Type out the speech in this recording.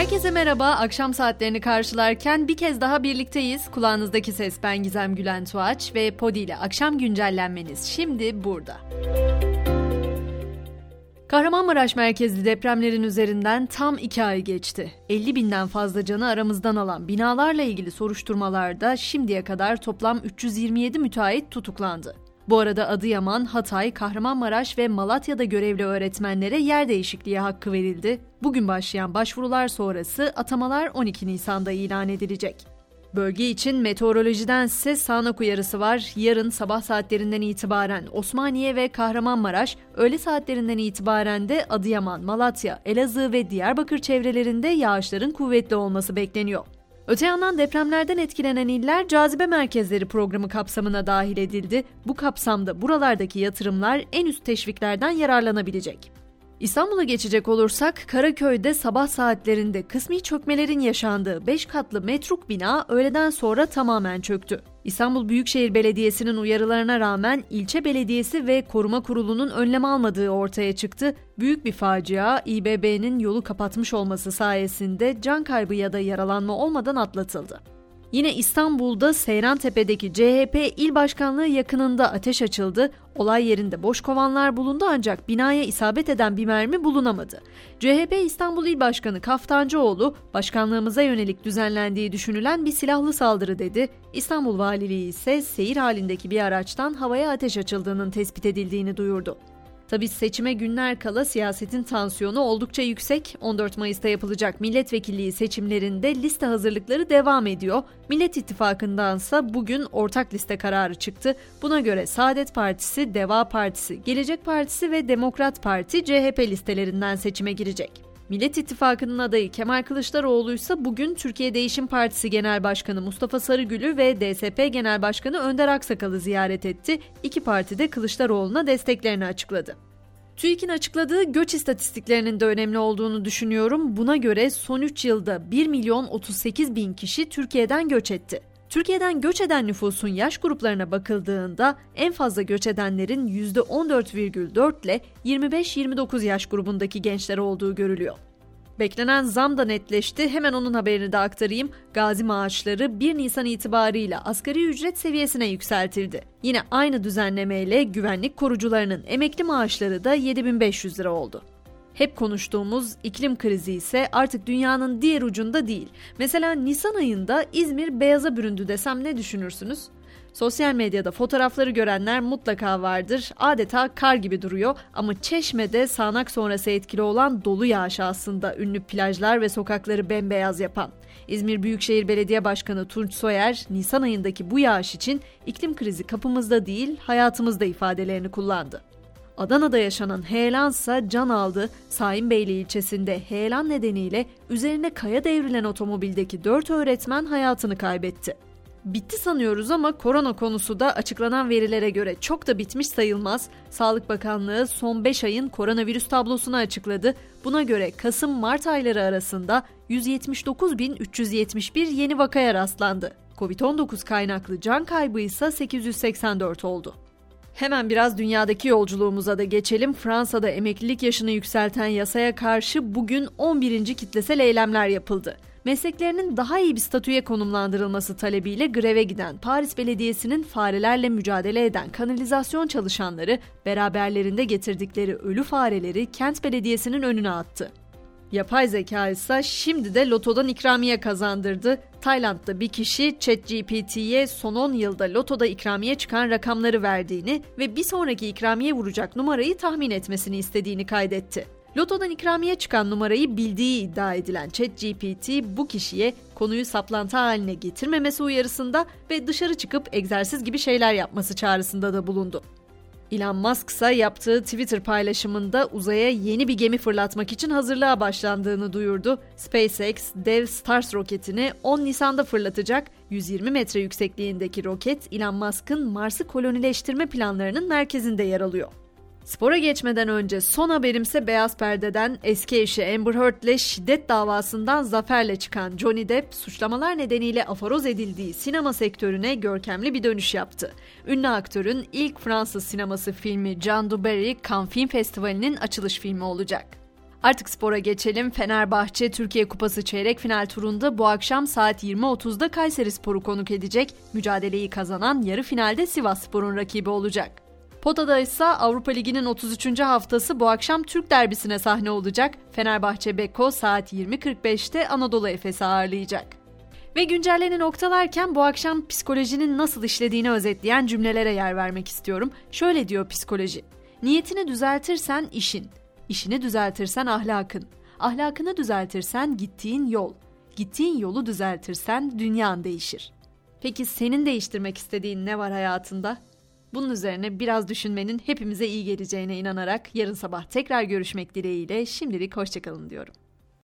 Herkese merhaba. Akşam saatlerini karşılarken bir kez daha birlikteyiz. Kulağınızdaki ses ben Gizem Gülen Tuğaç ve Podi ile akşam güncellenmeniz şimdi burada. Kahramanmaraş merkezli depremlerin üzerinden tam iki ay geçti. 50 binden fazla canı aramızdan alan binalarla ilgili soruşturmalarda şimdiye kadar toplam 327 müteahhit tutuklandı. Bu arada Adıyaman, Hatay, Kahramanmaraş ve Malatya'da görevli öğretmenlere yer değişikliği hakkı verildi. Bugün başlayan başvurular sonrası atamalar 12 Nisan'da ilan edilecek. Bölge için meteorolojiden size sağanak uyarısı var. Yarın sabah saatlerinden itibaren Osmaniye ve Kahramanmaraş, öğle saatlerinden itibaren de Adıyaman, Malatya, Elazığ ve Diyarbakır çevrelerinde yağışların kuvvetli olması bekleniyor. Öte yandan depremlerden etkilenen iller cazibe merkezleri programı kapsamına dahil edildi. Bu kapsamda buralardaki yatırımlar en üst teşviklerden yararlanabilecek. İstanbul'a geçecek olursak Karaköy'de sabah saatlerinde kısmi çökmelerin yaşandığı 5 katlı metruk bina öğleden sonra tamamen çöktü. İstanbul Büyükşehir Belediyesi'nin uyarılarına rağmen ilçe belediyesi ve koruma kurulunun önlem almadığı ortaya çıktı. Büyük bir facia İBB'nin yolu kapatmış olması sayesinde can kaybı ya da yaralanma olmadan atlatıldı. Yine İstanbul'da Seyrantepe'deki CHP il başkanlığı yakınında ateş açıldı. Olay yerinde boş kovanlar bulundu ancak binaya isabet eden bir mermi bulunamadı. CHP İstanbul İl Başkanı Kaftancıoğlu, başkanlığımıza yönelik düzenlendiği düşünülen bir silahlı saldırı dedi. İstanbul Valiliği ise seyir halindeki bir araçtan havaya ateş açıldığının tespit edildiğini duyurdu. Tabi seçime günler kala siyasetin tansiyonu oldukça yüksek. 14 Mayıs'ta yapılacak milletvekilliği seçimlerinde liste hazırlıkları devam ediyor. Millet İttifakı'ndansa bugün ortak liste kararı çıktı. Buna göre Saadet Partisi, Deva Partisi, Gelecek Partisi ve Demokrat Parti CHP listelerinden seçime girecek. Millet İttifakı'nın adayı Kemal Kılıçdaroğlu ise bugün Türkiye Değişim Partisi Genel Başkanı Mustafa Sarıgül'ü ve DSP Genel Başkanı Önder Aksakal'ı ziyaret etti. İki parti de Kılıçdaroğlu'na desteklerini açıkladı. TÜİK'in açıkladığı göç istatistiklerinin de önemli olduğunu düşünüyorum. Buna göre son 3 yılda 1 milyon 38 bin kişi Türkiye'den göç etti. Türkiye'den göç eden nüfusun yaş gruplarına bakıldığında en fazla göç edenlerin %14,4 ile 25-29 yaş grubundaki gençler olduğu görülüyor. Beklenen zam da netleşti. Hemen onun haberini de aktarayım. Gazi maaşları 1 Nisan itibarıyla asgari ücret seviyesine yükseltildi. Yine aynı düzenlemeyle güvenlik korucularının emekli maaşları da 7500 lira oldu. Hep konuştuğumuz iklim krizi ise artık dünyanın diğer ucunda değil. Mesela Nisan ayında İzmir beyaza büründü desem ne düşünürsünüz? Sosyal medyada fotoğrafları görenler mutlaka vardır. Adeta kar gibi duruyor ama Çeşme'de sağanak sonrası etkili olan dolu yağış aslında ünlü plajlar ve sokakları bembeyaz yapan. İzmir Büyükşehir Belediye Başkanı Tunç Soyer, Nisan ayındaki bu yağış için iklim krizi kapımızda değil hayatımızda ifadelerini kullandı. Adana'da yaşanan heyelansa can aldı. Saimbeyli ilçesinde heyelan nedeniyle üzerine kaya devrilen otomobildeki 4 öğretmen hayatını kaybetti. Bitti sanıyoruz ama korona konusu da açıklanan verilere göre çok da bitmiş sayılmaz. Sağlık Bakanlığı son 5 ayın koronavirüs tablosunu açıkladı. Buna göre Kasım-Mart ayları arasında 179.371 yeni vakaya rastlandı. Covid-19 kaynaklı can kaybı ise 884 oldu. Hemen biraz dünyadaki yolculuğumuza da geçelim. Fransa'da emeklilik yaşını yükselten yasaya karşı bugün 11. kitlesel eylemler yapıldı mesleklerinin daha iyi bir statüye konumlandırılması talebiyle greve giden Paris Belediyesi'nin farelerle mücadele eden kanalizasyon çalışanları beraberlerinde getirdikleri ölü fareleri kent belediyesinin önüne attı. Yapay zeka ise şimdi de lotodan ikramiye kazandırdı. Tayland'da bir kişi ChatGPT'ye son 10 yılda lotoda ikramiye çıkan rakamları verdiğini ve bir sonraki ikramiye vuracak numarayı tahmin etmesini istediğini kaydetti. Lotodan ikramiye çıkan numarayı bildiği iddia edilen ChatGPT bu kişiye konuyu saplantı haline getirmemesi uyarısında ve dışarı çıkıp egzersiz gibi şeyler yapması çağrısında da bulundu. Elon Musk ise yaptığı Twitter paylaşımında uzaya yeni bir gemi fırlatmak için hazırlığa başlandığını duyurdu. SpaceX, dev Stars roketini 10 Nisan'da fırlatacak. 120 metre yüksekliğindeki roket Elon Musk'ın Mars'ı kolonileştirme planlarının merkezinde yer alıyor. Spora geçmeden önce son haberimse Beyaz Perde'den eski eşi Amber Heard ile şiddet davasından zaferle çıkan Johnny Depp suçlamalar nedeniyle aforoz edildiği sinema sektörüne görkemli bir dönüş yaptı. Ünlü aktörün ilk Fransız sineması filmi Jean Dubarry Cannes Film Festivali'nin açılış filmi olacak. Artık spora geçelim. Fenerbahçe Türkiye Kupası çeyrek final turunda bu akşam saat 20.30'da Kayseri Sporu konuk edecek. Mücadeleyi kazanan yarı finalde Sivas Spor'un rakibi olacak. Pota'da ise Avrupa Ligi'nin 33. haftası bu akşam Türk derbisine sahne olacak. Fenerbahçe Beko saat 20.45'te Anadolu Efes'i ağırlayacak. Ve güncelleni noktalarken bu akşam psikolojinin nasıl işlediğini özetleyen cümlelere yer vermek istiyorum. Şöyle diyor psikoloji. Niyetini düzeltirsen işin, işini düzeltirsen ahlakın, ahlakını düzeltirsen gittiğin yol, gittiğin yolu düzeltirsen dünyan değişir. Peki senin değiştirmek istediğin ne var hayatında? Bunun üzerine biraz düşünmenin hepimize iyi geleceğine inanarak yarın sabah tekrar görüşmek dileğiyle şimdilik hoşçakalın diyorum.